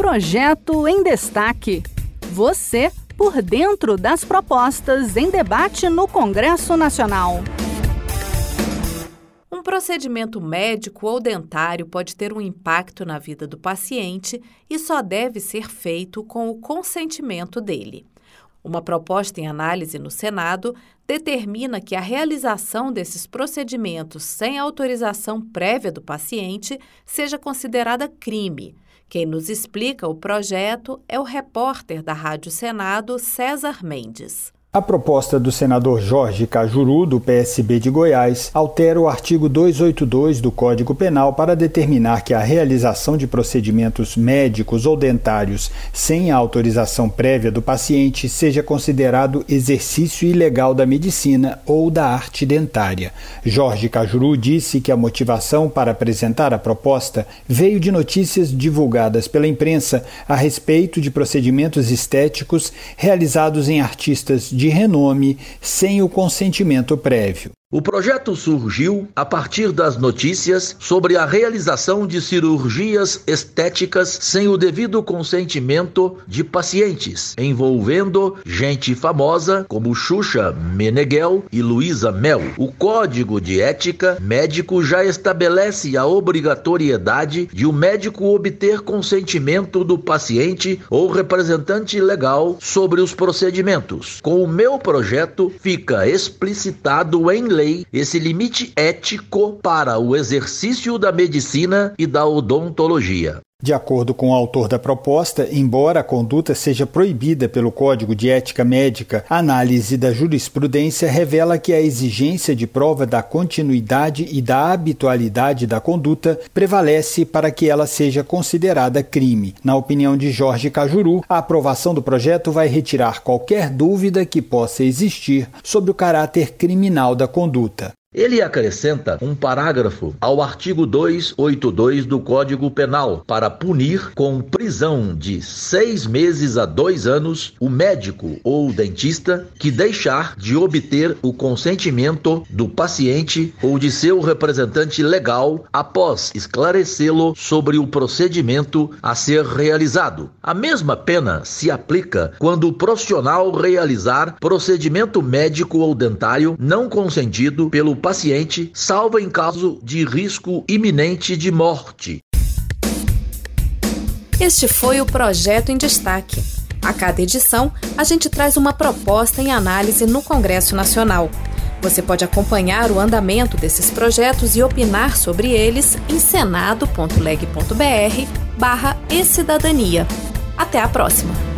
Projeto em Destaque. Você por dentro das propostas em debate no Congresso Nacional. Um procedimento médico ou dentário pode ter um impacto na vida do paciente e só deve ser feito com o consentimento dele. Uma proposta em análise no Senado determina que a realização desses procedimentos sem autorização prévia do paciente seja considerada crime. Quem nos explica o projeto é o repórter da Rádio Senado, César Mendes. A proposta do senador Jorge Cajuru, do PSB de Goiás, altera o artigo 282 do Código Penal para determinar que a realização de procedimentos médicos ou dentários sem a autorização prévia do paciente seja considerado exercício ilegal da medicina ou da arte dentária. Jorge Cajuru disse que a motivação para apresentar a proposta veio de notícias divulgadas pela imprensa a respeito de procedimentos estéticos realizados em artistas de renome sem o consentimento prévio. O projeto surgiu a partir das notícias sobre a realização de cirurgias estéticas sem o devido consentimento de pacientes, envolvendo gente famosa como Xuxa Meneghel e Luísa Mel. O Código de Ética Médico já estabelece a obrigatoriedade de o médico obter consentimento do paciente ou representante legal sobre os procedimentos. Com o meu projeto, fica explicitado em lei lei esse limite ético para o exercício da medicina e da odontologia. De acordo com o autor da proposta, embora a conduta seja proibida pelo Código de Ética Médica, a análise da jurisprudência revela que a exigência de prova da continuidade e da habitualidade da conduta prevalece para que ela seja considerada crime. Na opinião de Jorge Cajuru, a aprovação do projeto vai retirar qualquer dúvida que possa existir sobre o caráter criminal da conduta. Ele acrescenta um parágrafo ao artigo 282 do Código Penal para punir com prisão de seis meses a dois anos o médico ou dentista que deixar de obter o consentimento do paciente ou de seu representante legal após esclarecê-lo sobre o procedimento a ser realizado. A mesma pena se aplica quando o profissional realizar procedimento médico ou dentário não consentido pelo paciente, salvo em caso de risco iminente de morte. Este foi o projeto em destaque. A cada edição, a gente traz uma proposta em análise no Congresso Nacional. Você pode acompanhar o andamento desses projetos e opinar sobre eles em senado.leg.br barra e cidadania. Até a próxima!